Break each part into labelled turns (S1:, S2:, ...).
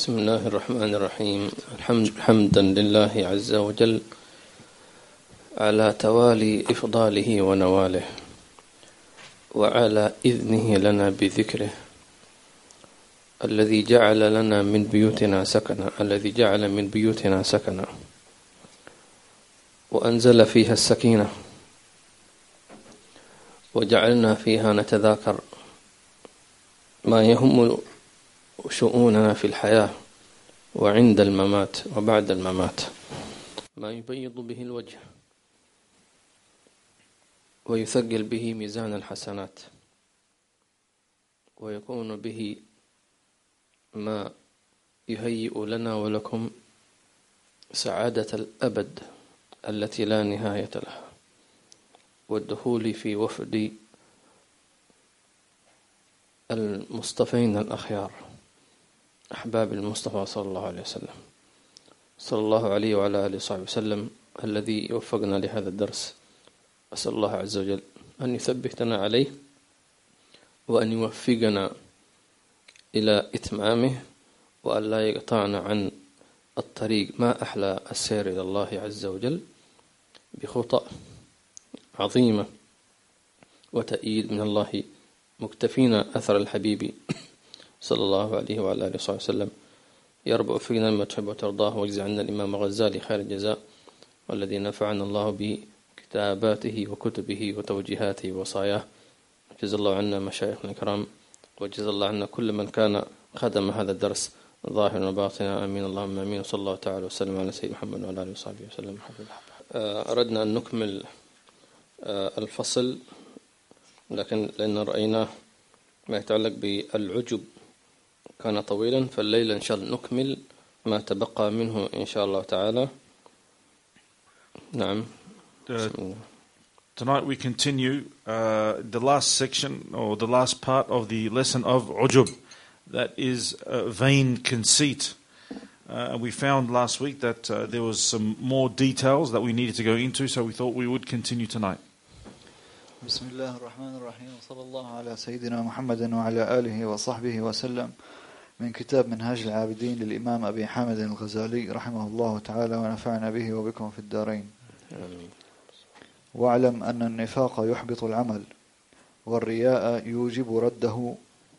S1: بسم الله الرحمن الرحيم الحمد حمدا لله عز وجل على توالي إفضاله ونواله وعلى إذنه لنا بذكره الذي جعل لنا من بيوتنا سكنا الذي جعل من بيوتنا سكنا وأنزل فيها السكينة وجعلنا فيها نتذاكر ما يهم شؤوننا في الحياة وعند الممات وبعد الممات. ما يبيض به الوجه ويثقل به ميزان الحسنات ويكون به ما يهيئ لنا ولكم سعادة الأبد التي لا نهاية لها والدخول في وفد المصطفين الأخيار. أحباب المصطفى صلى الله عليه وسلم. صلى الله عليه وعلى آله وصحبه وسلم الذي يوفقنا لهذا الدرس. أسأل الله عز وجل أن يثبتنا عليه وأن يوفقنا إلى إتمامه وأن لا يقطعنا عن الطريق ما أحلى السير إلى الله عز وجل بخطأ عظيمة وتأييد من الله مكتفين أثر الحبيب صلى الله عليه وعلى آله وصحبه وسلم. يا رب وفقنا لما تحب وترضاه واجزي عنا الإمام غزالي خير الجزاء والذي نفعنا الله بكتاباته وكتبه وتوجيهاته ووصاياه. جزا الله عنا مشايخنا الكرام وجزا الله عنا كل من كان خدم هذا الدرس ظاهرا وباطنا. آمين. اللهم آمين. وصلى الله تعالى وسلم على سيدنا محمد وعلى آله وصحبه وسلم. أردنا أن نكمل الفصل لكن لأن رأيناه ما يتعلق بالعجب. كان طويلا فالليلة إن شاء الله نكمل ما تبقى منه إن شاء الله تعالى نعم
S2: Uh, tonight we continue uh, the last section or the last part of the lesson of ujub, that is uh, vain conceit. Uh, and we found last week that uh, there was some more details that we needed to go into, so we thought we would continue tonight.
S3: بسم الله الرحمن الرحيم وصلى الله على سيدنا محمد وعلى آله وصحبه وسلم من كتاب منهاج العابدين للإمام أبي حامد الغزالي رحمه الله تعالى ونفعنا به وبكم في الدارين.
S1: آمين
S3: واعلم أن النفاق يحبط العمل والرياء يوجب رده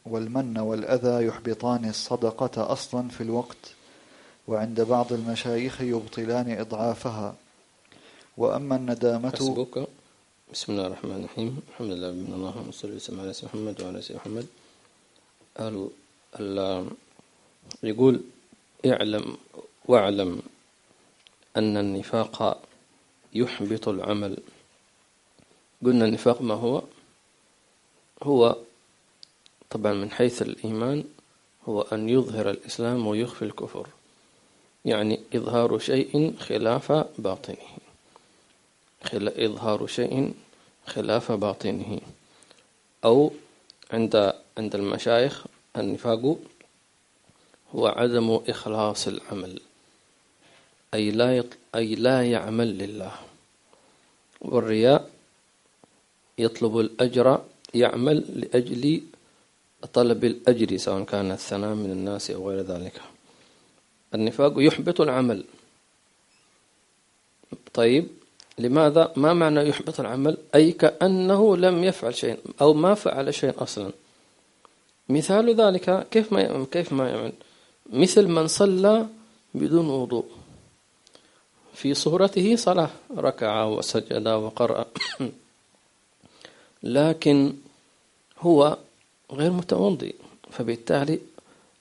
S3: والمن والأذى يحبطان الصدقة أصلا في الوقت وعند بعض المشايخ يبطلان إضعافها. وأما الندامة
S1: حسبك. بسم الله الرحمن الرحيم. الحمد لله من اللهم صل وسلم على سيدنا محمد وعلى سيدنا محمد. يقول اعلم واعلم أن النفاق يحبط العمل. قلنا النفاق ما هو؟ هو طبعا من حيث الإيمان هو أن يظهر الإسلام ويخفي الكفر يعني إظهار شيء خلاف باطنه. إظهار شيء خلاف باطنه. أو عند عند المشايخ النفاق هو عدم إخلاص العمل أي لا. أي لا يعمل لله. والرياء يطلب الأجر يعمل لأجل طلب الأجر سواء كان الثناء من الناس أو غير ذلك. النفاق يحبط العمل. طيب لماذا؟ ما معنى يحبط العمل؟ أي كأنه لم يفعل شيء أو ما فعل شيء أصلا. مثال ذلك كيف ما كيف ما يعمل؟ مثل من صلى بدون وضوء. في صورته صلاة ركع وسجد وقرأ. لكن هو غير متوضئ فبالتالي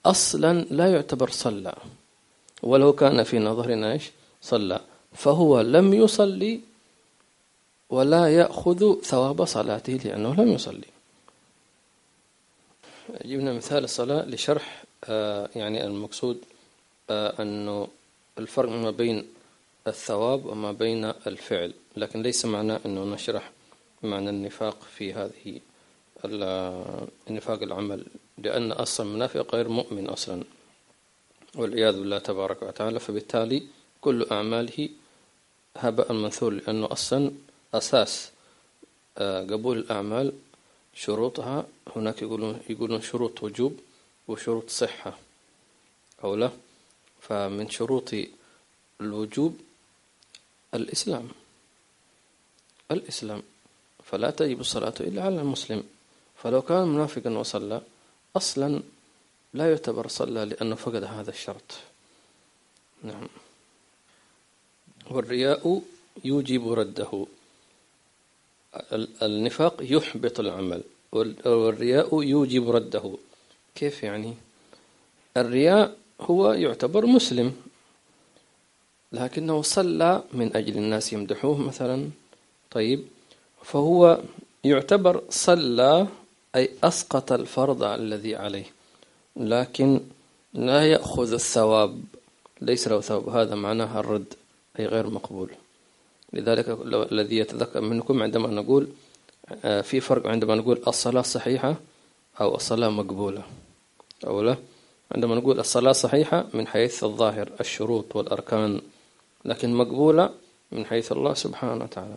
S1: أصلا لا يعتبر صلى. ولو كان في نظرنا إيش؟ صلى. فهو لم يصلي ولا يأخذ ثواب صلاته لأنه لم يصلي. جبنا مثال الصلاة لشرح آه يعني المقصود آه أنه الفرق ما بين الثواب وما بين الفعل لكن ليس معناه أنه نشرح معنى النفاق في هذه النفاق العمل لأن أصلا المنافق غير مؤمن أصلا والعياذ بالله تبارك وتعالى. فبالتالي كل أعماله هباء منثور لأنه أصلا أساس قبول الأعمال شروطها هناك يقولون يقولون شروط وجوب وشروط صحة. أو لا؟ فمن شروط الوجوب الإسلام. الإسلام. فلا تجب الصلاة إلا على المسلم. فلو كان منافقا وصلى أصلا لا يعتبر صلى لأنه فقد هذا الشرط. نعم. والرياء يوجب رده. النفاق يحبط العمل والرياء يوجب رده. كيف يعني؟ الرياء هو يعتبر مسلم لكنه صلى من أجل الناس يمدحوه مثلا. طيب فهو يعتبر صلى أي أسقط الفرض الذي عليه لكن لا يأخذ الثواب ليس له ثواب. هذا معناها الرد أي غير مقبول. لذلك الذي يتذكر منكم عندما نقول آه، في فرق عندما نقول الصلاة صحيحة أو الصلاة مقبولة. أو لا عندما نقول الصلاة صحيحة من حيث الظاهر الشروط والأركان لكن مقبولة من حيث الله سبحانه وتعالى.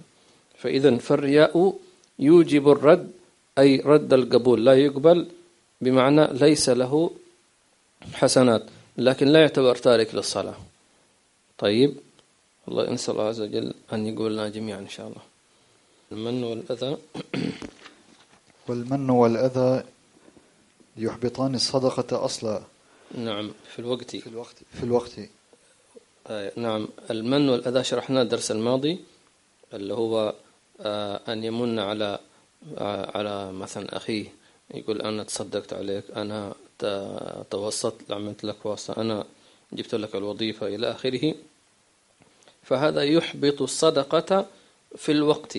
S1: فإذا فالرياء يوجب الرد أي رد القبول لا يقبل بمعنى ليس له حسنات لكن لا يعتبر تارك للصلاة. طيب الله نسأل الله عز وجل أن يقول لنا جميعا إن شاء الله. المن والأذى.
S3: والمن والأذى يحبطان الصدقة أصلا.
S1: نعم في الوقت.
S3: في الوقت. في الوقت.
S1: آه نعم المن والأذى شرحناه الدرس الماضي اللي هو آه أن يمن على آه على مثلا أخيه يقول أنا تصدقت عليك أنا توسطت عملت لك واسطة أنا جبت لك الوظيفة إلى آخره. فهذا يحبط الصدقة في الوقت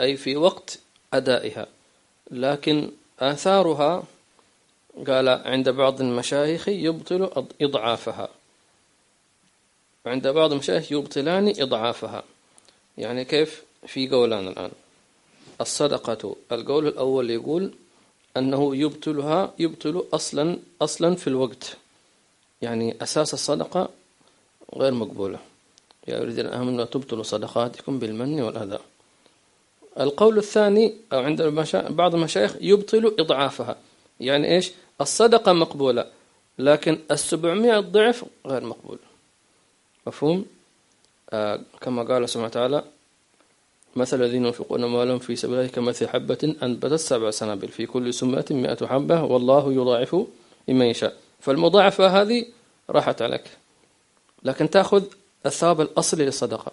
S1: أي في وقت أدائها. لكن آثارها قال عند بعض المشايخ يبطل إضعافها. عند بعض المشايخ يبطلان إضعافها. يعني كيف؟ في قولان الآن. الصدقة القول الأول يقول أنه يبطلها يبطل أصلا أصلا في الوقت. يعني أساس الصدقة غير مقبولة. يا أريد أن آمنوا تبطلوا صدقاتكم بالمن والأذى. القول الثاني أو عند بعض المشايخ يبطل إضعافها. يعني إيش؟ الصدقة مقبولة لكن السبعمائة ضعف غير مقبول. مفهوم؟ آه كما قال سبحانه وتعالى مثل الذين ينفقون أموالهم في سبيل الله كمثل حبة أنبتت سبع سنابل في كل سمة مئة حبة والله يضاعف لمن يشاء. فالمضاعفة هذه راحت عليك. لكن تأخذ الثواب الأصلي للصدقة.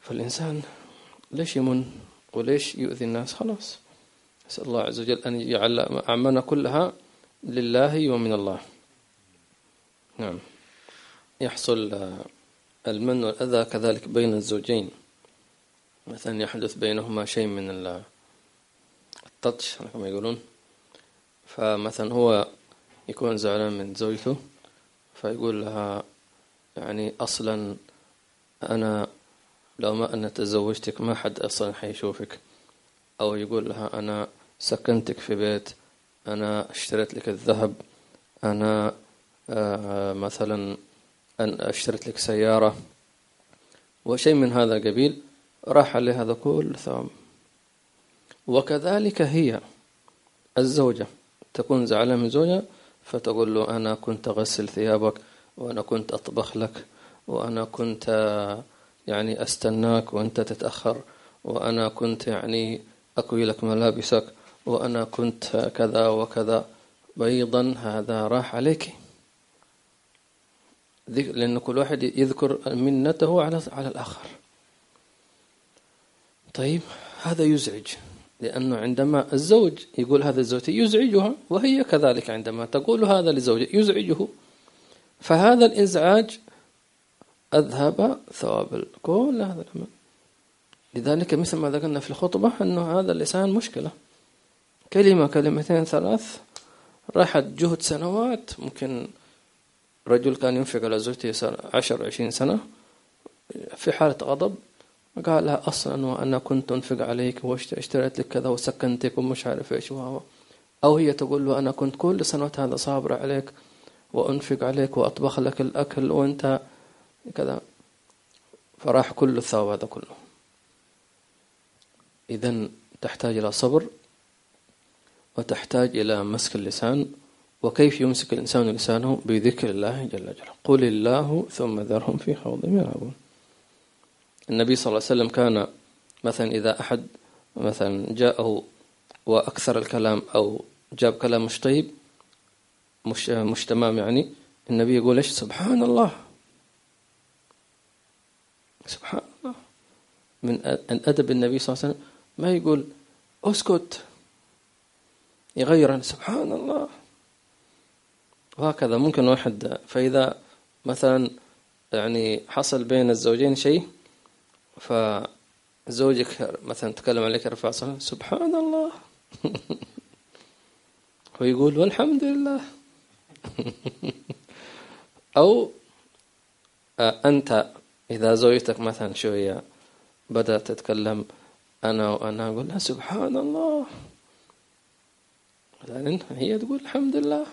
S1: فالإنسان ليش يمن وليش يؤذي الناس؟ خلاص. أسأل الله عز وجل أن يجعل أعمالنا كلها لله ومن الله. نعم. يحصل المن والأذى كذلك بين الزوجين. مثلا يحدث بينهما شيء من التطش كما يقولون. فمثلا هو يكون زعلان من زوجته فيقول لها يعني أصلا أنا لو ما أنا تزوجتك ما حد أصلا حيشوفك. أو يقول لها أنا سكنتك في بيت أنا اشتريت لك الذهب أنا آه مثلا أن أشتريت لك سيارة. وشيء من هذا القبيل راح عليه هذا كل ثواب وكذلك هي الزوجة. تكون زعلانة من زوجها فتقول له أنا كنت أغسل ثيابك وأنا كنت أطبخ لك وأنا كنت يعني أستناك وأنت تتأخر وأنا كنت يعني أكوي لك ملابسك وأنا كنت كذا وكذا. أيضا هذا راح عليك. لأن كل واحد يذكر منته على على الآخر. طيب هذا يزعج لأنه عندما الزوج يقول هذا الزوج يزعجها وهي كذلك عندما تقول هذا لزوجها يزعجه. فهذا الإزعاج أذهب ثواب كل هذا العمل لذلك مثل ما ذكرنا في الخطبة أنه هذا اللسان مشكلة. كلمة كلمتين ثلاث راحت جهد سنوات. ممكن رجل كان ينفق على زوجته عشر عشرين سنة في حالة غضب. قال لها أصلا وأنا كنت أنفق عليك واشتريت لك كذا وسكنتك ومش عارف إيش أو هي تقول له أنا كنت كل سنوات هذا صابرة عليك. وأنفق عليك وأطبخ لك الأكل وأنت كذا. فراح كل الثواب هذا كله. إذا تحتاج إلى صبر وتحتاج إلى مسك اللسان. وكيف يمسك الإنسان لسانه؟ بذكر الله جل جلاله قل الله ثم ذرهم في خوضهم يلعبون. النبي صلى الله عليه وسلم كان مثلا إذا أحد مثلا جاءه وأكثر الكلام أو جاب كلام مش طيب مش, مش تمام يعني. النبي يقول إيش؟ سبحان الله سبحان الله من أدب النبي صلى الله عليه وسلم. ما يقول أسكت يغير سبحان الله وهكذا ممكن واحد فإذا مثلا يعني حصل بين الزوجين شيء فزوجك مثلا تكلم عليك رفع سبحان الله ويقول والحمد لله. أو أنت إذا زوجتك مثلا شوية بدأت تتكلم أنا وأنا أقول لها سبحان الله لأن هي تقول الحمد لله.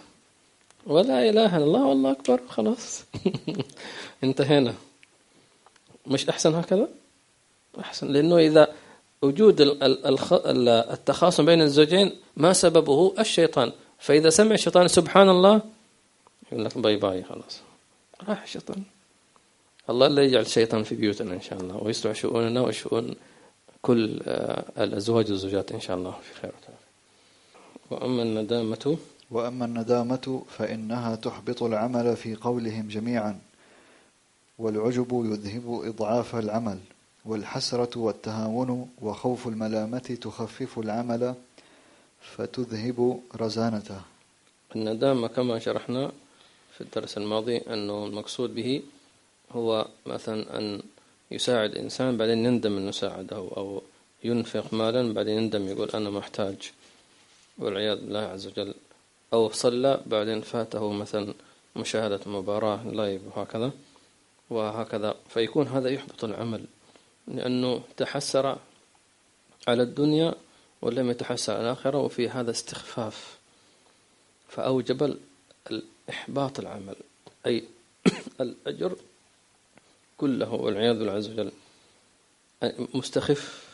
S1: ولا إله إلا الله والله أكبر خلاص. انتهينا. مش أحسن هكذا؟ أحسن لأنه إذا وجود التخاصم بين الزوجين ما سببه؟ الشيطان. فإذا سمع الشيطان سبحان الله يقول لك باي باي خلاص. راح الشيطان الله لا يجعل الشيطان في بيوتنا إن شاء الله ويصلح شؤوننا وشؤون كل آه، الأزواج والزوجات إن شاء الله في خير وأما الندامة
S3: وأما الندامة فإنها تحبط العمل في قولهم جميعا والعجب يذهب إضعاف العمل والحسرة والتهاون وخوف الملامة تخفف العمل فتذهب رزانته.
S1: الندامة كما شرحنا في الدرس الماضي أنه المقصود به هو مثلا أن يساعد إنسان بعدين يندم أنه ساعده أو ينفق مالا بعدين يندم يقول أنا محتاج والعياذ بالله عز وجل. أو صلى بعدين فاته مثلا مشاهدة مباراة لايف وهكذا وهكذا. فيكون هذا يحبط العمل لأنه تحسر على الدنيا ولم يتحسر على الآخرة وفي هذا استخفاف. فأوجب الإحباط العمل أي الأجر كله والعياذ بالله عز وجل. مستخف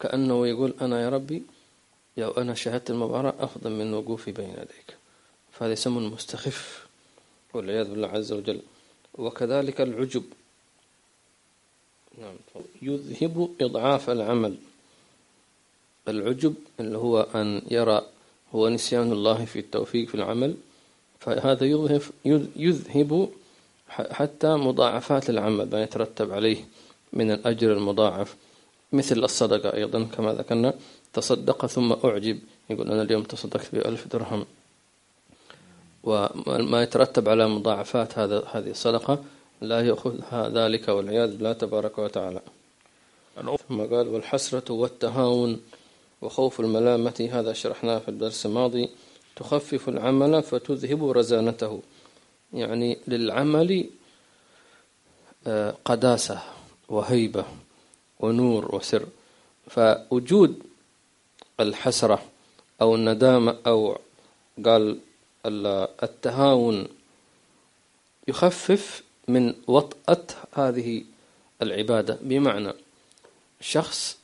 S1: كأنه يقول أنا يا ربي يا أنا شاهدت المباراة أفضل من وقوفي بين يديك. فهذا يسمى المستخف والعياذ بالله عز وجل. وكذلك العجب. نعم يذهب إضعاف العمل. العجب اللي هو أن يرى هو نسيان الله في التوفيق في العمل فهذا يذهب يذهب حتى مضاعفات العمل ما يترتب عليه من الأجر المضاعف مثل الصدقة أيضا كما ذكرنا تصدق ثم أعجب يقول أنا اليوم تصدقت بألف درهم. وما يترتب على مضاعفات هذا هذه الصدقة لا يأخذها ذلك والعياذ بالله تبارك وتعالى. ثم قال والحسرة والتهاون وخوف الملامة هذا شرحناه في الدرس الماضي. تخفف العمل فتذهب رزانته. يعني للعمل آه، قداسة وهيبة ونور وسر. فوجود الحسرة أو الندامة أو قال التهاون يخفف من وطأة هذه العبادة. بمعنى شخص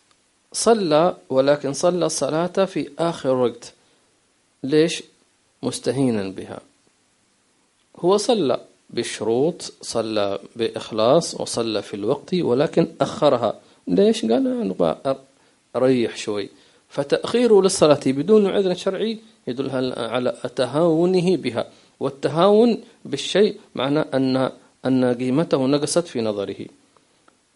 S1: صلى ولكن صلى الصلاة في آخر وقت ليش مستهينا بها؟ هو صلى بشروط صلى بإخلاص وصلى في الوقت ولكن أخرها. ليش؟ قال أنا أريح شوي. فتأخيره للصلاة بدون عذر شرعي يدل على تهاونه بها. والتهاون بالشيء معنى أن أن قيمته نقصت في نظره.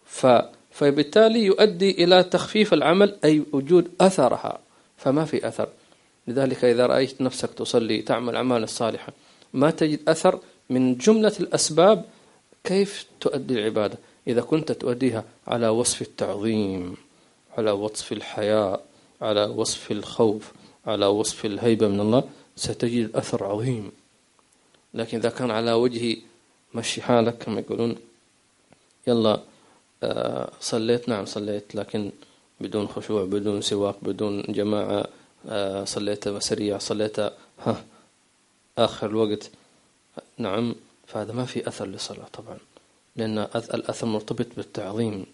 S1: ف فبالتالي يؤدي إلى تخفيف العمل أي وجود أثرها. فما في أثر. لذلك إذا رأيت نفسك تصلي تعمل أعمال الصالحة ما تجد أثر من جملة الأسباب كيف تؤدي العبادة؟ إذا كنت تؤديها على وصف التعظيم على وصف الحياء على وصف الخوف على وصف الهيبة من الله ستجد أثر عظيم. لكن إذا كان على وجه مشي حالك كما يقولون يلا آه، صليت نعم صليت لكن بدون خشوع بدون سواق بدون جماعة صليت سريع صليت ها آخر الوقت. نعم فهذا ما في أثر للصلاة طبعا لأن الأثر مرتبط بالتعظيم.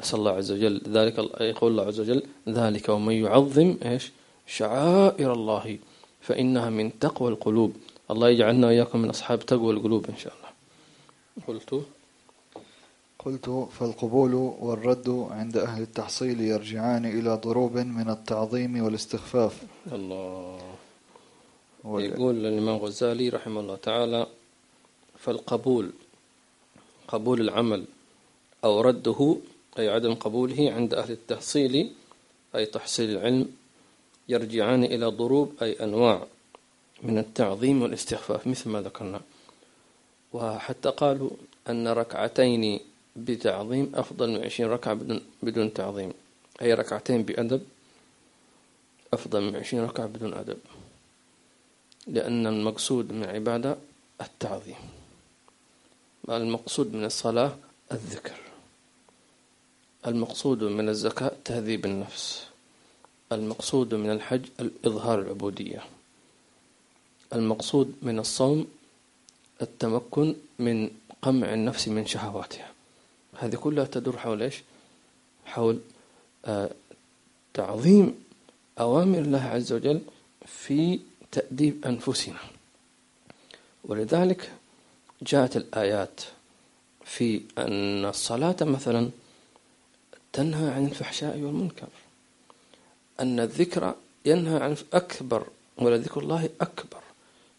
S1: أسأل الله عز وجل ذلك يقول الله عز وجل ذلك ومن يعظم إيش؟ شعائر الله فإنها من تقوى القلوب. الله يجعلنا وإياكم من أصحاب تقوى القلوب إن شاء الله. قلت
S3: قلت فالقبول والرد عند أهل التحصيل يرجعان إلى ضروب من التعظيم والاستخفاف.
S1: الله.
S3: وال-
S1: يقول الإمام غزالي رحمه الله تعالى فالقبول قبول العمل أو رده أي عدم قبوله عند أهل التحصيل أي تحصيل العلم يرجعان إلى ضروب أي أنواع من التعظيم والاستخفاف مثل ما ذكرنا. وحتى قالوا أن ركعتين بتعظيم أفضل من عشرين ركعة بدون, بدون تعظيم. أي ركعتين بأدب أفضل من عشرين ركعة بدون أدب. لأن المقصود من العبادة التعظيم. المقصود من الصلاة الذكر. المقصود من الزكاة تهذيب النفس. المقصود من الحج الإظهار العبودية. المقصود من الصوم التمكن من قمع النفس من شهواتها. هذه كلها تدور حول إيش؟ حول آه تعظيم أوامر الله عز وجل في تأديب أنفسنا. ولذلك جاءت الآيات في أن الصلاة مثلا تنهى عن الفحشاء والمنكر أن الذكر ينهى عن أكبر ولذكر الله أكبر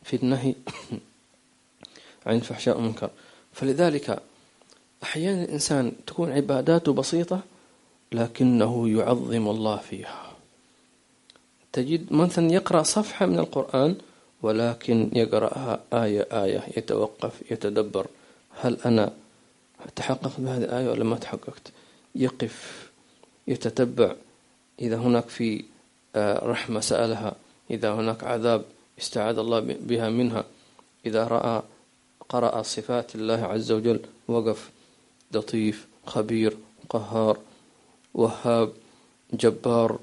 S1: في النهي عن الفحشاء والمنكر. فلذلك أحيانا الإنسان تكون عباداته بسيطة لكنه يعظم الله فيها. تجد مثلا يقرأ صفحة من القرآن ولكن يقرأها آية آية يتوقف يتدبر. هل أنا تحقق بهذه الآية ولا ما تحققت؟ يقف يتتبع. إذا هناك في رحمة سألها إذا هناك عذاب استعاذ الله بها منها إذا رأى قرأ صفات الله عز وجل وقف. لطيف خبير قهار وهاب جبار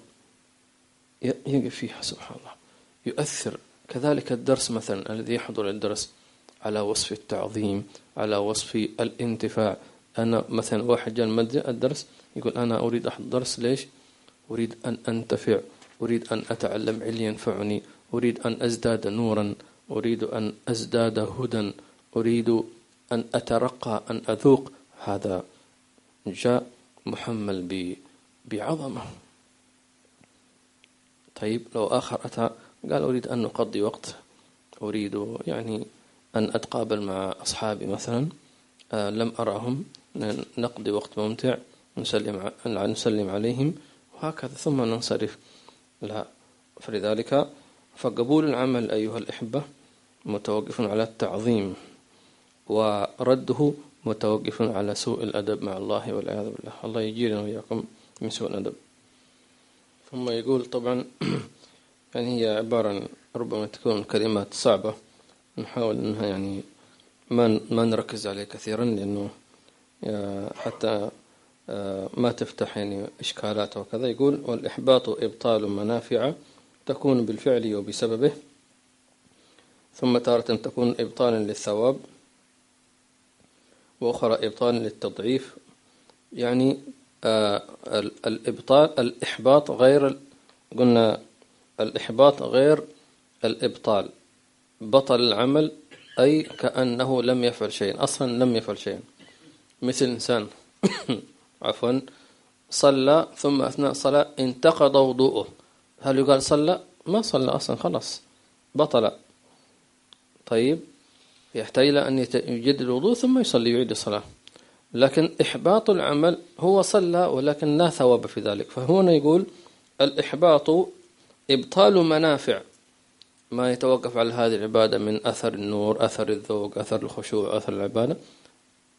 S1: يقف فيها سبحان الله. يؤثر. كذلك الدرس مثلا الذي يحضر الدرس على وصف التعظيم على وصف الانتفاع. أنا مثلا واحد جاء الدرس يقول أنا أريد أحضر درس ليش؟ أريد أن أنتفع. أريد أن أتعلم علم ينفعني. أريد أن أزداد نورا. أريد أن أزداد هدى. أريد أن أترقى أن أذوق. هذا جاء محمل بعظمة. طيب لو آخر أتى قال أريد أن أقضي وقت. أريد يعني أن أتقابل مع أصحابي مثلا آه لم أراهم نقضي وقت ممتع نسلم نسلم عليهم وهكذا. ثم ننصرف. لا. فلذلك فقبول العمل أيها الأحبة متوقف على التعظيم ورده متوقف على سوء الأدب مع الله والعياذ بالله. الله يجيرنا وإياكم من سوء الأدب. ثم يقول طبعا يعني هي عبارة ربما تكون كلمات صعبة. نحاول أنها يعني ما ما نركز عليه كثيرا لأنه حتى ما تفتح يعني إشكالات وكذا. يقول والإحباط إبطال منافع تكون بالفعل وبسببه ثم تارة تكون إبطالا للثواب. وأخرى إبطالا للتضعيف. يعني الإبطال الإحباط غير قلنا الإحباط غير الإبطال. بطل العمل أي كأنه لم يفعل شيئا أصلا لم يفعل شيئا. مثل إنسان عفوا صلى ثم أثناء الصلاة انتقض وضوءه. هل يقال صلى؟ ما صلى أصلا خلاص بطل. طيب يحتاج إلى أن يجدد الوضوء ثم يصلي يعيد الصلاة. لكن إحباط العمل هو صلى ولكن لا ثواب في ذلك. فهنا يقول الإحباط إبطال منافع. ما يتوقف على هذه العبادة من أثر النور أثر الذوق أثر الخشوع أثر العبادة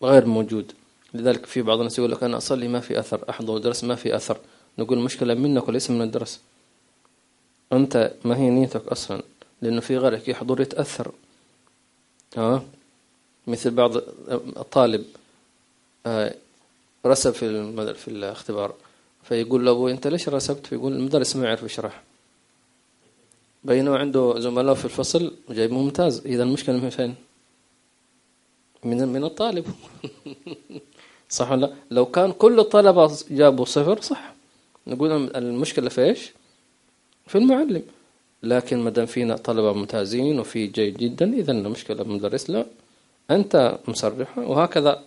S1: غير موجود. لذلك في بعض الناس يقول لك أنا أصلي ما في أثر أحضر درس ما في أثر. نقول المشكلة منك وليس من الدرس. أنت ما هي نيتك أصلا؟ لأنه في غيرك يحضر يتأثر. ها؟ مثل بعض الطالب رسب في في الاختبار فيقول له أنت ليش رسبت؟ فيقول المدرس ما يعرف يشرح. بينما عنده زملاء في الفصل جايب ممتاز. إذا المشكلة من فين؟ من من الطالب. صح ولا لو كان كل الطلبة جابوا صفر صح. نقول المشكلة في إيش؟ في المعلم. لكن ما دام فينا طلبة ممتازين وفي جيد جدا إذا المشكلة مدرس لا. أنت مصرح. وهكذا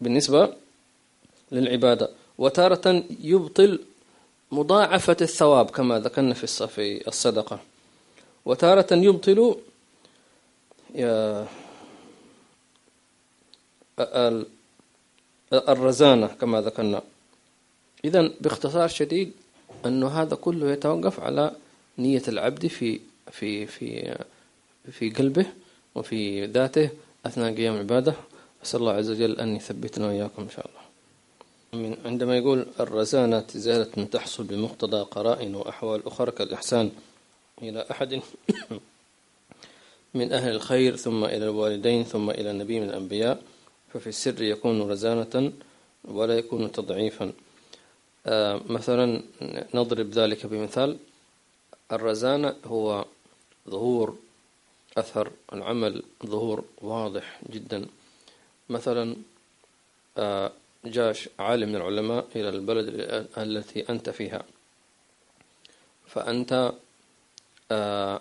S1: بالنسبة للعبادة. وتارة يبطل مضاعفة الثواب كما ذكرنا في في الصدقة. وتارة يبطل الرزانة كما ذكرنا. إذا باختصار شديد أنه هذا كله يتوقف على نية العبد في في في في قلبه وفي ذاته أثناء قيام العبادة أسأل الله عز وجل أن يثبتنا وإياكم إن شاء الله. من عندما يقول الرزانة زيادة تحصل بمقتضى قرائن وأحوال أخرى كالإحسان إلى أحد. من أهل الخير ثم إلى الوالدين ثم إلى النبي من الأنبياء. ففي السر يكون رزانة ولا يكون تضعيفا. آه، مثلا نضرب ذلك بمثال. الرزانة هو ظهور أثر العمل ظهور واضح جدا. مثلا آه، جاش عالم من العلماء إلى البلد التي أنت فيها. فأنت آه،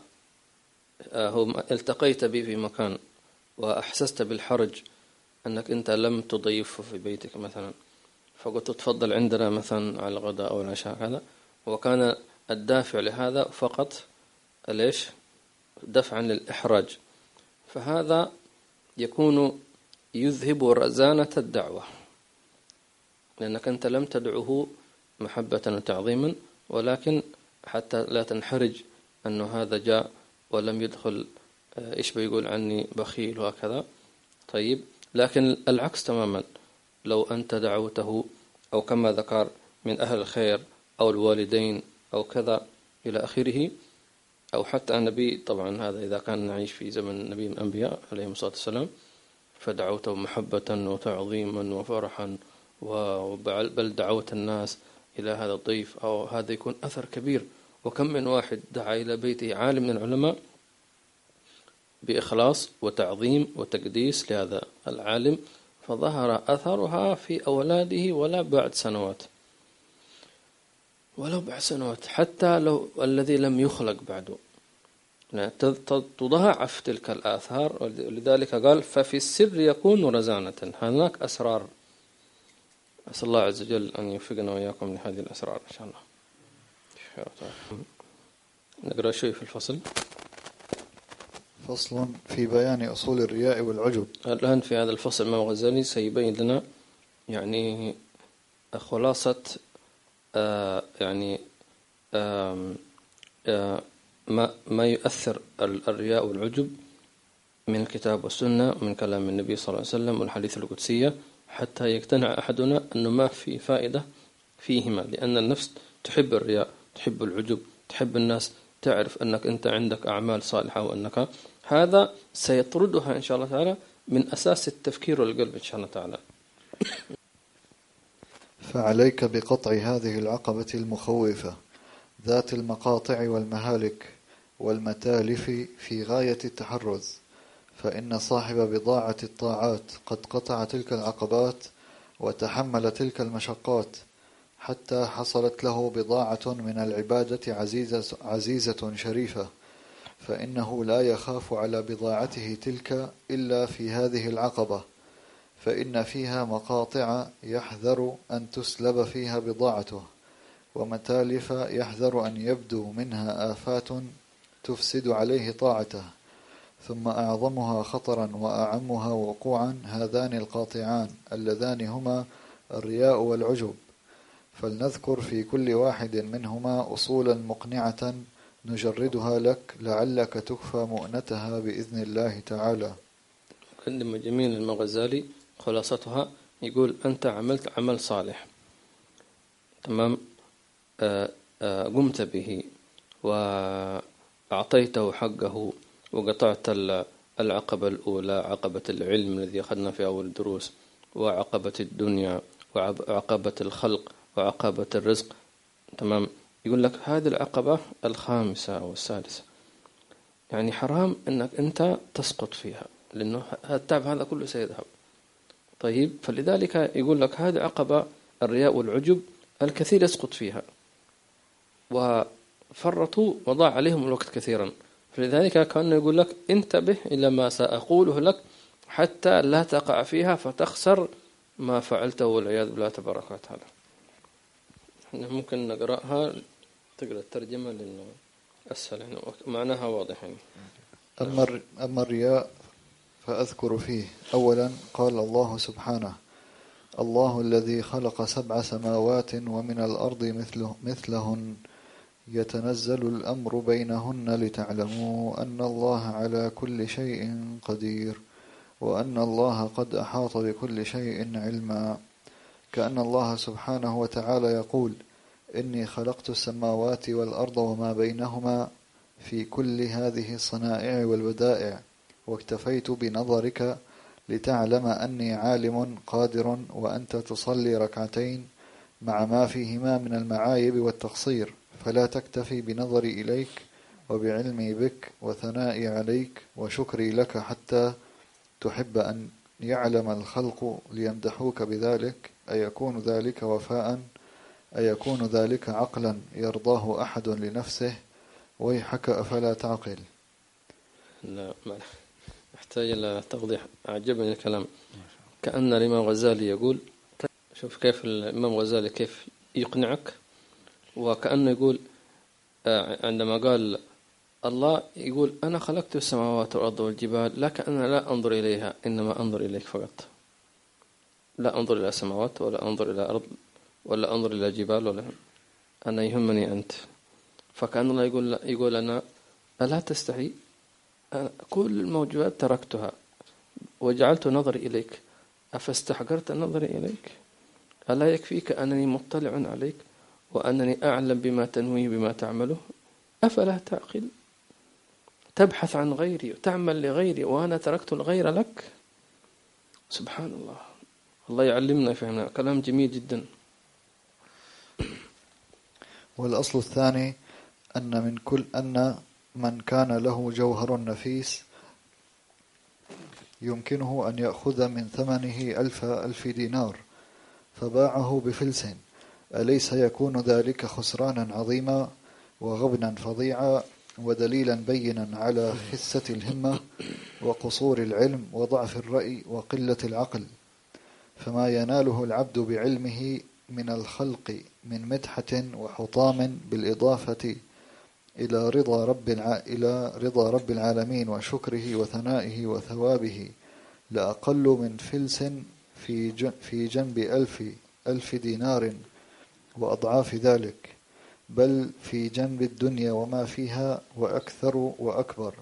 S1: هم التقيت به في مكان وأحسست بالحرج أنك أنت لم تضيفه في بيتك مثلا. فقلت تفضل عندنا مثلا على الغداء أو العشاء هذا. وكان الدافع لهذا فقط ليش؟ دفعا للإحراج. فهذا يكون يذهب رزانة الدعوة لأنك أنت لم تدعه محبة وتعظيما ولكن حتى لا تنحرج أنه هذا جاء ولم يدخل آه، إيش بيقول عني؟ بخيل وهكذا. طيب لكن العكس تماما. لو أنت دعوته أو كما ذكر من أهل الخير أو الوالدين أو كذا إلى آخره أو حتى النبي طبعا هذا إذا كان نعيش في زمن من الأنبياء عليه الصلاة والسلام فدعوته محبة وتعظيما وفرحا بل دعوت الناس إلى هذا الضيف أو هذا يكون أثر كبير. وكم من واحد دعا إلى بيته عالم من العلماء بإخلاص وتعظيم وتقديس لهذا العالم فظهر أثرها في أولاده ولا بعد سنوات. ولو بعد سنوات حتى لو الذي لم يخلق بعده تضاعف تلك الآثار ولذلك قال ففي السر يكون رزانة. هناك أسرار. أسأل الله عز وجل أن يوفقنا وإياكم لهذه الأسرار إن شاء الله. نقرأ شوي في الفصل.
S3: فصل في بيان أصول الرياء والعجب.
S1: الآن في هذا الفصل الإمام الغزالي سيبين لنا يعني خلاصة يعني آه آه ما ما يؤثر الرياء والعجب من الكتاب والسنة ومن كلام النبي صلى الله عليه وسلم والحديث القدسية حتى يقتنع أحدنا أنه ما في فائدة فيهما لأن النفس تحب الرياء تحب العجب تحب الناس تعرف أنك أنت عندك أعمال صالحة وأنك هذا سيطردها إن شاء الله تعالى من أساس التفكير والقلب إن شاء الله تعالى.
S3: فعليك بقطع هذه العقبة المخوفة ذات المقاطع والمهالك والمتالف في غاية التحرز فإن صاحب بضاعة الطاعات قد قطع تلك العقبات وتحمل تلك المشقات حتى حصلت له بضاعة من العبادة عزيزة, عزيزة شريفة فإنه لا يخاف على بضاعته تلك إلا في هذه العقبة. فإن فيها مقاطع يحذر أن تسلب فيها بضاعته ومتالف يحذر أن يبدو منها آفات تفسد عليه طاعته ثم أعظمها خطرا وأعمها وقوعا هذان القاطعان اللذان هما الرياء والعجب. فلنذكر في كل واحد منهما أصولا مقنعة نجردها لك لعلك تكفى مؤنتها بإذن الله تعالى.
S1: كلمة جميل المغزالي. خلاصتها يقول أنت عملت عمل صالح. تمام؟ آه، آه، قمت به وأعطيته حقه وقطعت العقبة الأولى عقبة العلم الذي أخذنا في أول الدروس وعقبة الدنيا وعقبة الخلق وعقبة الرزق. تمام؟ يقول لك هذه العقبة الخامسة أو السادسة يعني حرام أنك أنت تسقط فيها لأنه التعب هذا كله سيذهب. طيب فلذلك يقول لك هذه عقبة الرياء والعجب الكثير يسقط فيها. فرطوا وضاع عليهم الوقت كثيرا. فلذلك كأنه يقول لك انتبه إلى ما سأقوله لك حتى لا تقع فيها فتخسر ما فعلته والعياذ بالله تبارك وتعالى إحنا ممكن نقرأها تقرأ الترجمة لأنه أسهل يعني معناها واضح يعني.
S3: أما الرياء فأذكر فيه. أولا قال الله سبحانه الله الذي خلق سبع سماوات ومن الأرض مثله مثلهن يتنزل الأمر بينهن لتعلموا أن الله على كل شيء قدير وأن الله قد أحاط بكل شيء علما. كأن الله سبحانه وتعالى يقول إني خلقت السماوات والأرض وما بينهما في كل هذه الصنائع والبدائع واكتفيت بنظرك لتعلم أني عالم قادر وأنت تصلي ركعتين مع ما فيهما من المعايب والتقصير فلا تكتفي بنظري إليك وبعلمي بك وثنائي عليك وشكري لك حتى تحب أن يعلم الخلق ليمدحوك بذلك. أيكون ذلك وفاء؟ أيكون ذلك عقلا يرضاه أحد لنفسه؟ ويحك أفلا تعقل.
S1: لا ما يحتاج إلى توضيح أعجبني الكلام. كأن الإمام غزالي يقول شوف كيف الإمام غزالي كيف يقنعك. وكأنه يقول آه، عندما قال الله يقول أنا خلقت السماوات والأرض والجبال لكن أنا لا أنظر إليها إنما أنظر إليك فقط. لا أنظر إلى السماوات ولا أنظر إلى أرض ولا أنظر إلى جبال ولا أنا يهمني أنت. فكأن الله يقول يقول أنا ألا تستحي؟ كل الموجودات تركتها. وجعلت نظري إليك. أفاستحقرت نظري إليك؟ ألا يكفيك أنني مطلع عليك وأنني أعلم بما تنوي بما تعمله؟ أفلا تعقل؟ تبحث عن غيري وتعمل لغيري وأنا تركت الغير لك؟ سبحان الله الله يعلمنا فهمنا كلام جميل جدا.
S3: والأصل الثاني أن من كل أن من كان له جوهر نفيس يمكنه أن يأخذ من ثمنه ألف ألف دينار فباعه بفلس. أليس يكون ذلك خسرانا عظيما وغبنا فظيعا ودليلا بينا على خسة الهمة وقصور العلم وضعف الرأي وقلة العقل؟ فما يناله العبد بعلمه من الخلق من مدحة وحطام بالإضافة إلى رضا رب. إلى رضا رب العالمين وشكره وثنائه وثوابه لأقل من فلس في. في جنب ألف ألف دينار وأضعاف ذلك بل في جنب الدنيا وما فيها وأكثر وأكبر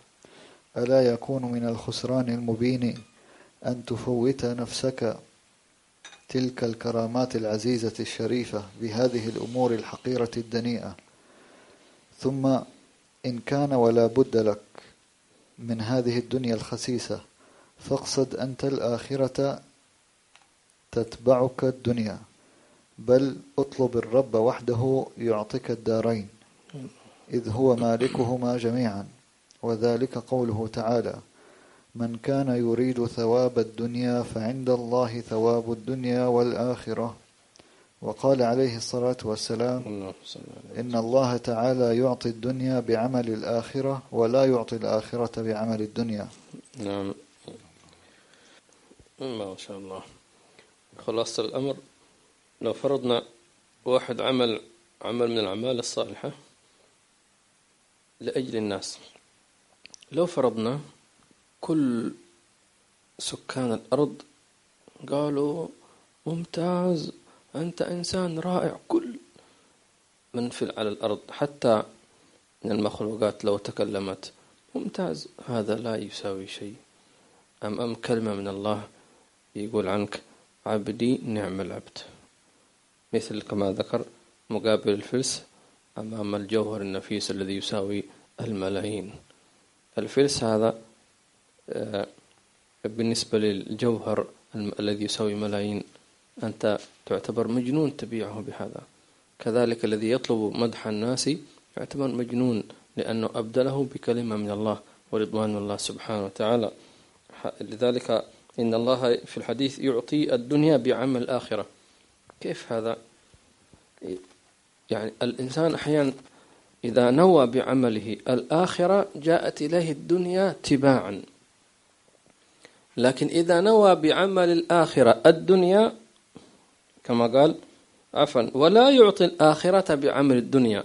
S3: ألا يكون من الخسران المبين أن تفوت نفسك تلك الكرامات العزيزة الشريفة بهذه الأمور الحقيرة الدنيئة ثم إن كان ولا بد لك من هذه الدنيا الخسيسة فاقصد أنت الآخرة تتبعك الدنيا بل اطلب الرب وحده يعطيك الدارين إذ هو مالكهما جميعا وذلك قوله تعالى من كان يريد ثواب الدنيا فعند الله ثواب الدنيا والآخرة. وقال عليه الصلاة والسلام إن الله تعالى يعطي الدنيا بعمل الآخرة ولا يعطي الآخرة بعمل الدنيا.
S1: نعم ما شاء الله. خلاصة الأمر لو فرضنا واحد عمل عمل من الأعمال الصالحة لأجل الناس. لو فرضنا كل سكان الأرض قالوا ممتاز. أنت إنسان رائع كل من في على الأرض حتى من المخلوقات لو تكلمت. ممتاز هذا لا يساوي شيء. أمام كلمة من الله يقول عنك عبدي نعم العبد. مثل كما ذكر مقابل الفلس أمام الجوهر النفيس الذي يساوي الملايين. الفلس هذا آه، بالنسبة للجوهر الذي يساوي ملايين أنت تعتبر مجنون تبيعه بهذا. كذلك الذي يطلب مدح الناس يعتبر مجنون لأنه أبدله بكلمة من الله ورضوان الله سبحانه وتعالى. لذلك إن الله في الحديث يعطي الدنيا بعمل الآخرة. كيف هذا؟ يعني الإنسان أحيانا إذا نوى بعمله الآخرة جاءت إليه الدنيا تباعا. لكن إذا نوى بعمل الآخرة الدنيا كما قال عفوا ولا يعطي الآخرة بعمل الدنيا.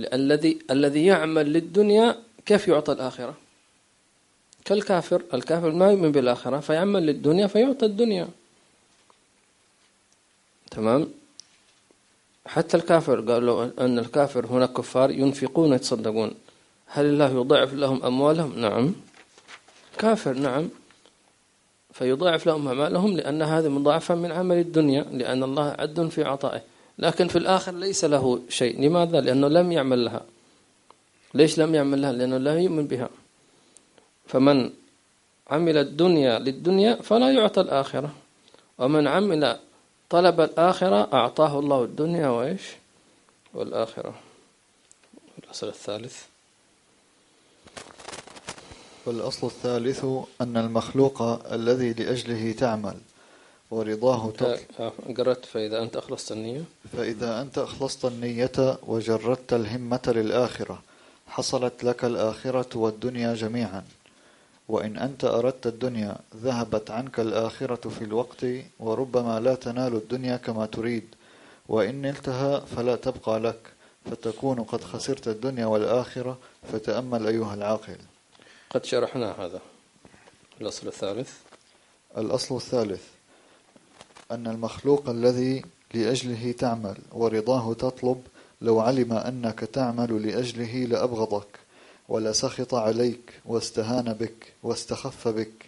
S1: الذي الذي يعمل للدنيا كيف يعطى الآخرة؟ كالكافر الكافر ما يؤمن بالآخرة فيعمل للدنيا فيعطى الدنيا. تمام؟ حتى الكافر قالوا أن الكافر هناك كفار ينفقون يتصدقون هل الله يضاعف لهم أموالهم؟ نعم. كافر نعم. فيضاعف لهم أعمالهم لأن هذه مضاعفة من عمل الدنيا لأن الله عد في عطائه. لكن في الآخر ليس له شيء. لماذا؟ لأنه لم يعمل لها. ليش لم يعمل لها؟ لأنه لا يؤمن بها. فمن عمل الدنيا للدنيا فلا يعطى الآخرة. ومن عمل طلب الآخرة أعطاه الله الدنيا وإيش؟ والآخرة. الأصل الثالث.
S3: والأصل الثالث أن المخلوق الذي لأجله تعمل ورضاه تطلب
S1: آه، قرأت فإذا أنت أخلصت النية؟
S3: فإذا أنت أخلصت النية وجردت الهمة للآخرة حصلت لك الآخرة والدنيا جميعا. وإن أنت أردت الدنيا ذهبت عنك الآخرة في الوقت وربما لا تنال الدنيا كما تريد. وإن نلتها فلا تبقى لك فتكون قد خسرت الدنيا والآخرة فتأمل أيها العاقل.
S1: قد شرحنا هذا. الأصل الثالث.
S3: الأصل الثالث. أن المخلوق الذي لأجله تعمل ورضاه تطلب لو علم أنك تعمل لأجله لأبغضك ولسخط عليك واستهان بك واستخف بك.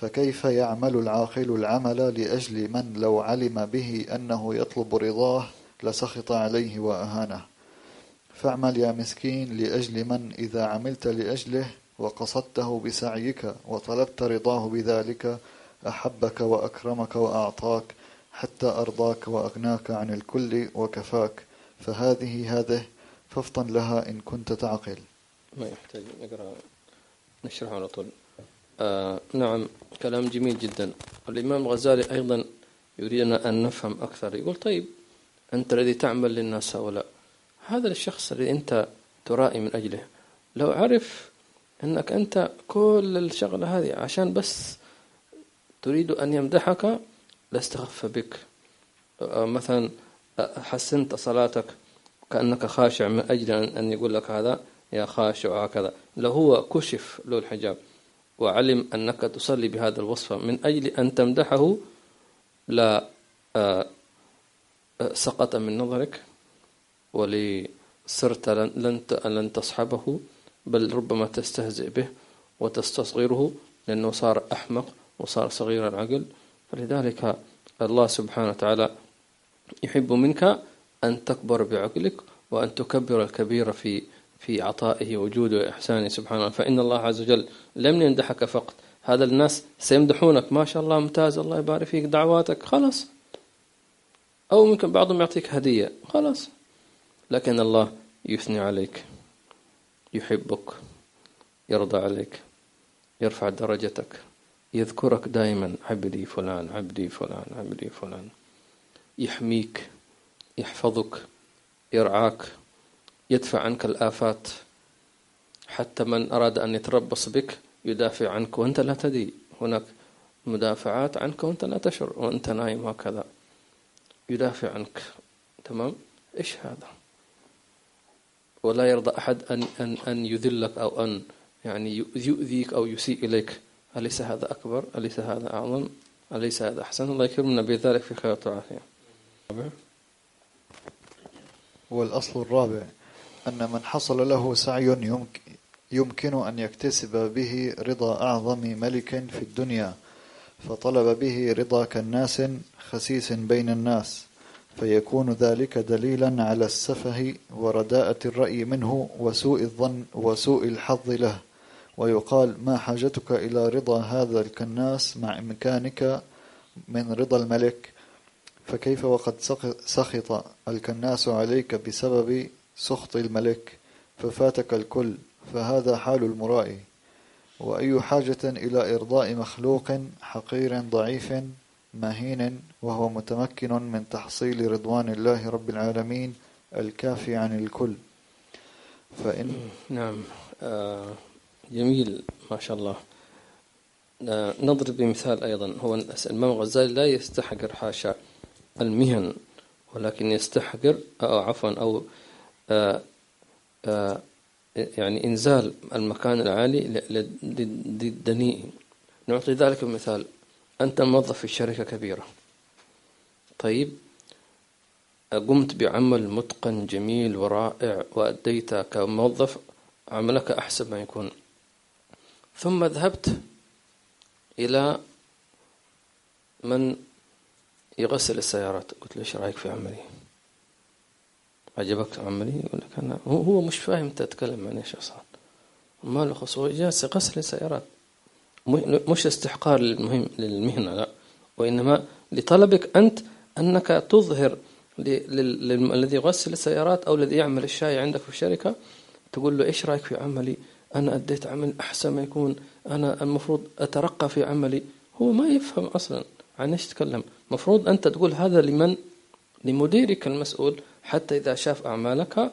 S3: فكيف يعمل العاقل العمل لأجل من لو علم به أنه يطلب رضاه لسخط عليه وأهانه؟ فاعمل يا مسكين لأجل من إذا عملت لأجله وقصدته بسعيك وطلبت رضاه بذلك أحبك وأكرمك وأعطاك حتى أرضاك وأغناك عن الكل وكفاك. فهذه هذه فافطن لها إن كنت تعقل.
S1: ما يحتاج نقرأ نشرح على طول. آه نعم كلام جميل جدا. الإمام الغزالي أيضا يريدنا أن نفهم أكثر. يقول طيب أنت الذي تعمل للناس هؤلاء هذا الشخص الذي أنت ترائي من أجله لو عرف أنك أنت كل الشغلة هذه عشان بس تريد أن يمدحك لاستخف بك. مثلا حسنت صلاتك كأنك خاشع من أجل أن يقول لك هذا يا خاشع هكذا. لو هو كشف له الحجاب وعلم أنك تصلي بهذا الوصف من أجل أن تمدحه لا آه، سقط من نظرك ولصرت لن لن تصحبه. بل ربما تستهزئ به وتستصغره لأنه صار أحمق وصار صغير العقل. فلذلك الله سبحانه وتعالى يحب منك أن تكبر بعقلك وأن تكبر الكبير في في عطائه وجوده وإحسانه سبحانه فإن الله عز وجل لم يمدحك فقط. هذا الناس سيمدحونك. ما شاء الله ممتاز. الله يبارك فيك. دعواتك. خلاص. أو ممكن بعضهم يعطيك هدية. خلاص. لكن الله يثني عليك. يحبك يرضى عليك يرفع درجتك يذكرك دائما عبدي فلان عبدي فلان عبدي فلان. يحميك يحفظك يرعاك يدفع عنك الآفات. حتى من أراد أن يتربص بك يدافع عنك وأنت لا تدري. هناك مدافعات عنك وأنت لا تشعر وأنت نايم هكذا. يدافع عنك. تمام؟ إيش هذا؟ ولا يرضى أحد أن, أن, أن يذلك أو أن يعني يؤذيك أو يسيء إليك. أليس هذا أكبر؟ أليس هذا أعظم؟ أليس هذا أحسن؟ الله يكرمنا بذلك في خير وعافية
S3: والأصل الرابع. أن من حصل له سعي يمكن أن يكتسب به رضا أعظم ملك في الدنيا فطلب به رضا كالناس خسيس بين الناس. فيكون ذلك دليلا على السفه ورداءة الرأي منه وسوء الظن وسوء الحظ له. ويقال ما حاجتك إلى رضا هذا الكناس مع إمكانك من رضا الملك؟ فكيف وقد سخط الكناس عليك بسبب سخط الملك؟ ففاتك الكل فهذا حال المرائي. وأي حاجة إلى إرضاء مخلوق حقير ضعيف مهين وهو متمكن من تحصيل رضوان الله رب العالمين الكافي عن الكل. فإن
S1: نعم آه، جميل ما شاء الله. آه، نضرب بمثال أيضا هو الإمام الغزالي لا يستحقر حاشا المهن ولكن يستحقر أو عفوا أو آه، آه، يعني إنزال المكان العالي للدنيء. نعطي ذلك مثال. أنت موظف في شركة كبيرة. طيب قمت بعمل متقن جميل ورائع وأديت كموظف عملك أحسن ما يكون. ثم ذهبت إلى من يغسل السيارات. قلت له إيش رأيك في عملي؟ عجبك عملي؟ يقول لك أنا هو مش فاهم تتكلم عن إيش أصلا؟ ما له خصوص جالس يغسل السيارات. مش استحقار للمهم للمهنة لا. وإنما لطلبك أنت أنك تظهر الذي يغسل السيارات أو الذي يعمل الشاي عندك في الشركة تقول له إيش رأيك في عملي؟ أنا أديت عمل أحسن ما يكون. أنا المفروض أترقى في عملي. هو ما يفهم أصلا عن إيش تتكلم مفروض أنت تقول هذا لمن؟ لمديرك المسؤول حتى إذا شاف أعمالك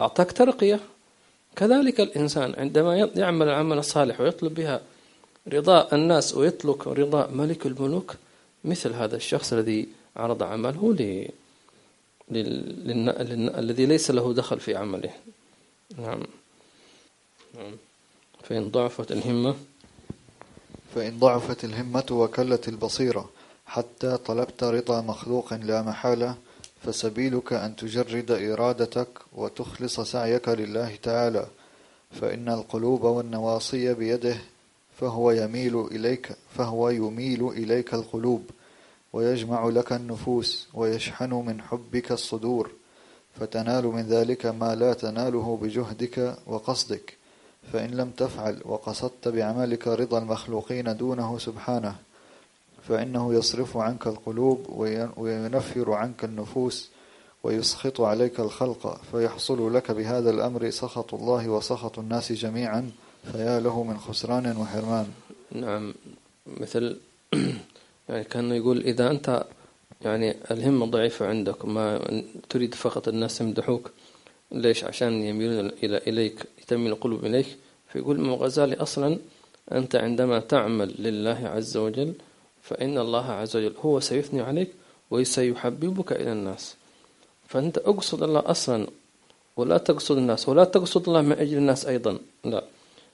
S1: أعطاك ترقية. كذلك الإنسان عندما يعمل العمل الصالح ويطلب بها رضاء الناس ويطلق رضاء ملك الملوك مثل هذا الشخص الذي عرض عمله ل... الذي ليس له دخل في عمله. نعم. نعم. فإن ضعفت الهمة
S3: فإن ضعفت الهمة وكلت البصيرة حتى طلبت رضا مخلوق لا محالة فسبيلك أن تجرد إرادتك وتخلص سعيك لله تعالى فإن القلوب والنواصي بيده فهو يميل إليك فهو يميل إليك القلوب ويجمع لك النفوس ويشحن من حبك الصدور فتنال من ذلك ما لا تناله بجهدك وقصدك. فإن لم تفعل وقصدت بعملك رضا المخلوقين دونه سبحانه فإنه يصرف عنك القلوب وينفر عنك النفوس ويسخط عليك الخلق فيحصل لك بهذا الأمر سخط الله وسخط الناس جميعا فيا له من خسران وحرمان.
S1: نعم مثل يعني كان يقول إذا أنت يعني الهمة ضعيفة عندك ما تريد فقط الناس يمدحوك ليش؟ عشان يميلون إلى إليك تميل القلوب إليك. فيقول ابن غزالي أصلا أنت عندما تعمل لله عز وجل فإن الله عز وجل هو سيثني عليك وسيحببك إلى الناس. فأنت أقصد الله أصلا ولا تقصد الناس ولا تقصد الله من أجل الناس أيضا لا.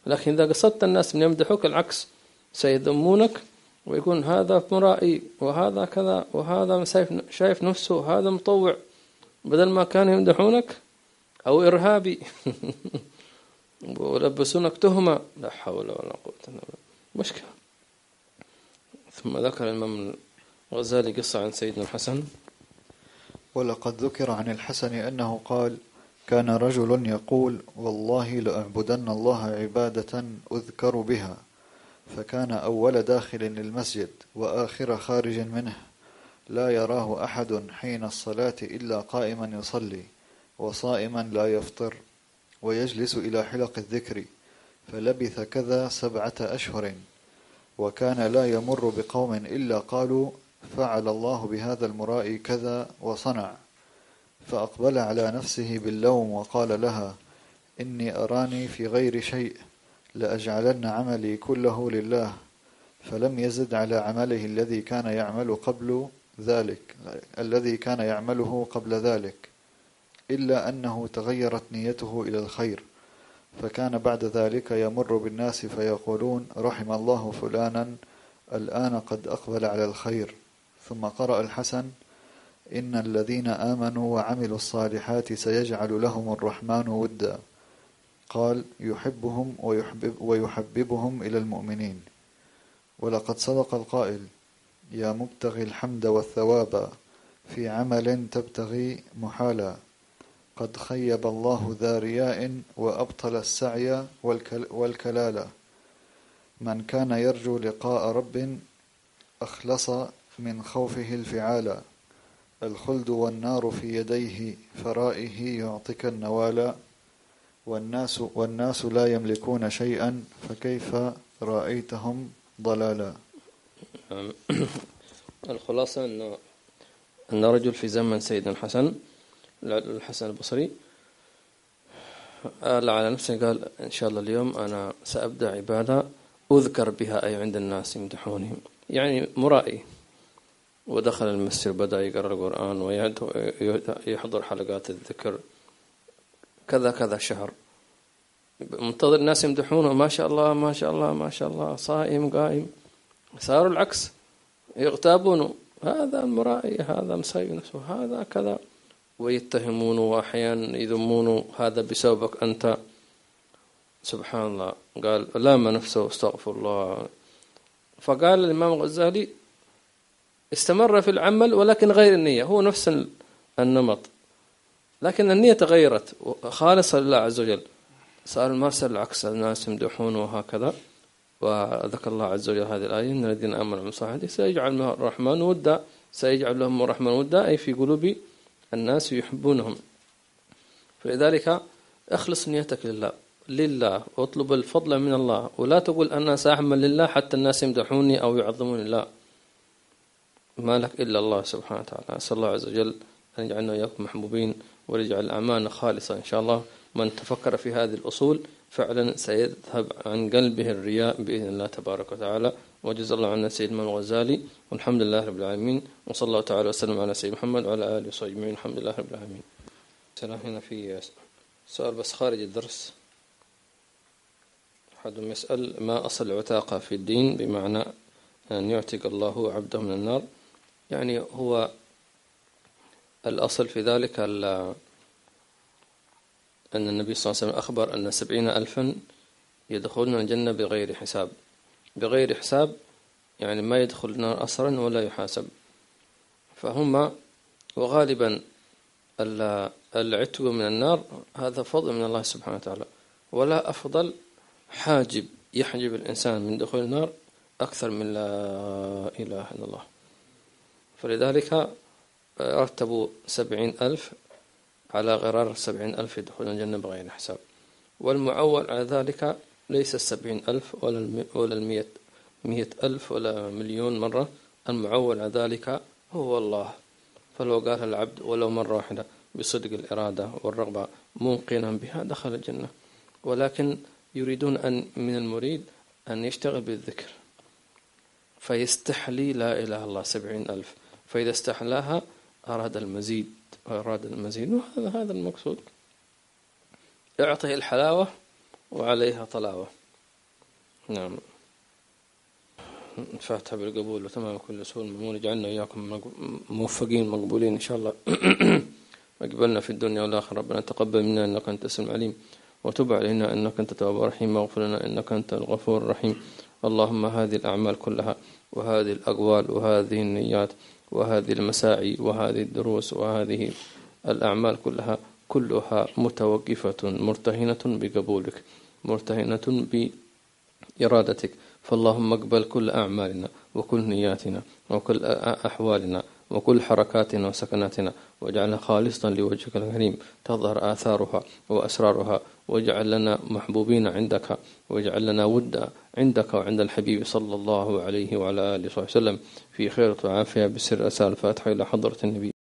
S1: لكن إذا قصدت الناس من يمدحوك العكس سيذمونك ويكون هذا مرائي وهذا كذا وهذا شايف نفسه هذا مطوع. بدل ما كانوا يمدحونك أو إرهابي ولبسونك تهمة لا حول ولا قوة إلا بالله. مشكلة. ثم ذكر الإمام الغزالي قصة عن سيدنا الحسن.
S3: ولقد ذكر عن الحسن أنه قال كان رجل يقول والله لأعبدن الله عبادة أذكر بها. فكان أول داخل للمسجد وآخر خارج منه. لا يراه أحد حين الصلاة إلا قائما يصلي وصائما لا يفطر ويجلس إلى حلق الذكر فلبث كذا سبعة أشهر. وكان لا يمر بقوم إلا قالوا فعل الله بهذا المرائي كذا وصنع. فأقبل على نفسه باللوم وقال لها إني أراني في غير شيء لأجعلن عملي كله لله فلم يزد على عمله الذي كان يعمل قبل ذلك الذي كان يعمله قبل ذلك إلا أنه تغيرت نيته إلى الخير فكان بعد ذلك يمر بالناس فيقولون رحم الله فلانا الآن قد أقبل على الخير ثم قرأ الحسن إن الذين آمنوا وعملوا الصالحات سيجعل لهم الرحمن ودا. قال يحبهم ويحبب ويحببهم إلى المؤمنين. ولقد صدق القائل يا مبتغي الحمد والثواب في عمل تبتغي محالا. قد خيب الله ذا رياء وأبطل السعي والكلالة من كان يرجو لقاء رب أخلص من خوفه الفعالا الخلد والنار في يديه فرائه يعطيك النوالا. والناس والناس لا يملكون شيئا فكيف رأيتهم ضلالا؟
S1: الخلاصة أن أن رجل في زمن سيدنا الحسن الحسن البصري آل على نفسه قال إن شاء الله اليوم أنا سأبدأ عبادة أذكر بها أي عند الناس يمدحونهم. يعني مرائي ودخل المسجد بدأ يقرأ القرآن ويحضر حلقات الذكر. كذا كذا شهر. منتظر الناس يمدحونه ما شاء الله ما شاء الله ما شاء الله صائم قائم. صاروا العكس. يغتابونه هذا المرائي هذا مسيء نفسه هذا كذا. ويتهمونه وأحيانا يذمونه هذا بسببك أنت. سبحان الله. قال لام نفسه استغفر الله. فقال الإمام الغزالي استمر في العمل ولكن غير النية. هو نفس النمط. لكن النية تغيرت. خالصة لله عز وجل. صار المرسل العكس. الناس يمدحونه وهكذا. وذكر الله عز وجل هذه الآية. إن الذين آمنوا من صالحات سيجعل الرحمن ودا. سيجعل لهم الرحمن ودا. أي في قلوب الناس يحبونهم. فلذلك اخلص نيتك لله. لله. واطلب الفضل من الله. ولا تقول أنا سأعمل لله حتى الناس يمدحوني أو يعظموني. لا. ما لك إلا الله سبحانه وتعالى. أسأل الله عز وجل أن يجعلنا وإياكم محبوبين ويجعل أعمالنا خالصة إن شاء الله. من تفكر في هذه الأصول فعلا سيذهب عن قلبه الرياء بإذن الله تبارك وتعالى. وجزا الله عنا سيد الإمام الغزالي. والحمد لله رب العالمين. وصلى الله تعالى وسلم على سيد محمد وعلى آله وصحبه أجمعين. الحمد لله رب العالمين. سلام. هنا في سؤال بس خارج الدرس. أحدهم يسأل ما أصل العتاقة في الدين بمعنى أن يعتق الله عبده من النار؟ يعني هو الأصل في ذلك أن النبي صلى الله عليه وسلم أخبر أن سبعين ألفا يدخلون الجنة بغير حساب. بغير حساب يعني ما يدخل النار أصلا ولا يحاسب. فهم وغالبا العتق من النار هذا فضل من الله سبحانه وتعالى. ولا أفضل حاجب يحجب الإنسان من دخول النار أكثر من لا إله إلا الله. فلذلك رتبوا سبعين ألف على غرار سبعين ألف يدخلون الجنة بغير حساب. والمعول على ذلك ليس السبعين ألف ولا ولا المئة مئة ألف ولا مليون مرة. المعول على ذلك هو الله. فلو قال العبد ولو مرة واحدة بصدق الإرادة والرغبة موقنا بها دخل الجنة. ولكن يريدون أن من المريد أن يشتغل بالذكر. فيستحلي لا إله إلا الله سبعين ألف. فإذا استحلاها أراد المزيد أراد المزيد. وهذا هذا المقصود. أعطه الحلاوة وعليها طلاوة. نعم. فاتحة بالقبول وتمام كل سوء المأمون اجعلنا إياكم موفقين مقبولين إن شاء الله. أقبلنا في الدنيا والآخرة. ربنا تقبل منا إنك أنت السميع العليم. وتب علينا إنك أنت التواب الرحيم. واغفر لنا إنك أنت الغفور الرحيم. اللهم هذه الأعمال كلها وهذه الأقوال وهذه النيات وهذه المساعي وهذه الدروس وهذه الأعمال كلها كلها متوقفة مرتهنة بقبولك مرتهنة بإرادتك. فاللهم اقبل كل أعمالنا وكل نياتنا وكل أحوالنا وكل حركاتنا وسكناتنا واجعلها خالصا لوجهك الكريم. تظهر آثارها وأسرارها واجعل لنا محبوبين عندك واجعل لنا ودا عندك وعند الحبيب صلى الله عليه وعلى آله وصحبه وسلم. في خير وعافية بسر أسأل الفاتحة إلى حضرة النبي.